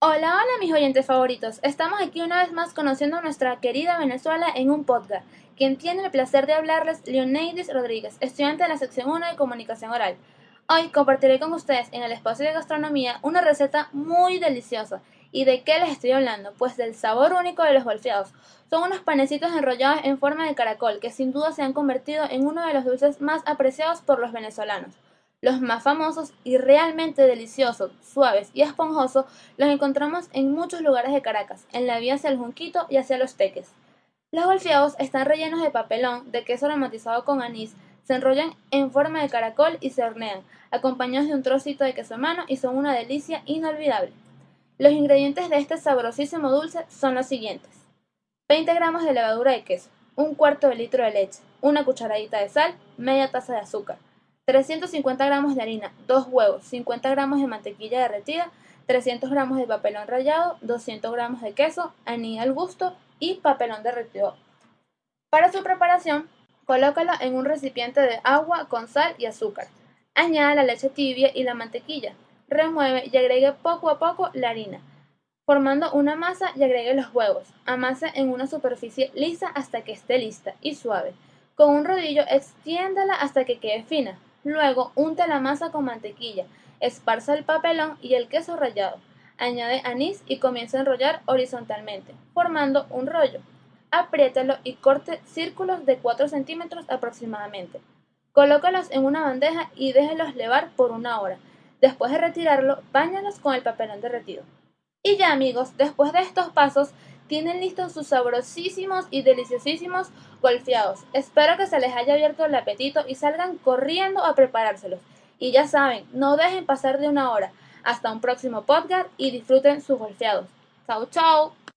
Hola, hola mis oyentes favoritos. Estamos aquí una vez más conociendo a nuestra querida Venezuela en un podcast. Quien tiene el placer de hablarles, Leonidis Rodríguez, estudiante de la sección 1 de comunicación oral. Hoy compartiré con ustedes en el espacio de gastronomía una receta muy deliciosa. ¿Y de qué les estoy hablando? Pues del sabor único de los golfeados. Son unos panecitos enrollados en forma de caracol que sin duda se han convertido en uno de los dulces más apreciados por los venezolanos. Los más famosos y realmente deliciosos, suaves y esponjosos los encontramos en muchos lugares de Caracas, en la vía hacia el Junquito y hacia los Teques. Los golfeados están rellenos de papelón, de queso aromatizado con anís, se enrollan en forma de caracol y se hornean, acompañados de un trocito de queso mano y son una delicia inolvidable. Los ingredientes de este sabrosísimo dulce son los siguientes. 20 gramos de levadura de queso, un cuarto de litro de leche, una cucharadita de sal, media taza de azúcar, 350 gramos de harina, 2 huevos, 50 gramos de mantequilla derretida, 300 gramos de papelón rallado, 200 gramos de queso, anís al gusto y papelón derretido. Para su preparación, colócala en un recipiente de agua con sal y azúcar. Añada la leche tibia y la mantequilla. Remueve y agregue poco a poco la harina, formando una masa y agregue los huevos. Amase en una superficie lisa hasta que esté lista y suave. Con un rodillo extiéndala hasta que quede fina. Luego unte la masa con mantequilla, esparza el papelón y el queso rallado. Añade anís y comienza a enrollar horizontalmente, formando un rollo. Apriételo y corte círculos de 4 centímetros aproximadamente. Colócalos en una bandeja y déjelos levar por una hora. Después de retirarlo, báñalos con el papelón derretido. Y ya amigos, después de estos pasos, tienen listos sus sabrosísimos y deliciosísimos golfeados. Espero que se les haya abierto el apetito y salgan corriendo a preparárselos. Y ya saben, no dejen pasar de una hora. Hasta un próximo podcast y disfruten sus golfeados. Chao, chao.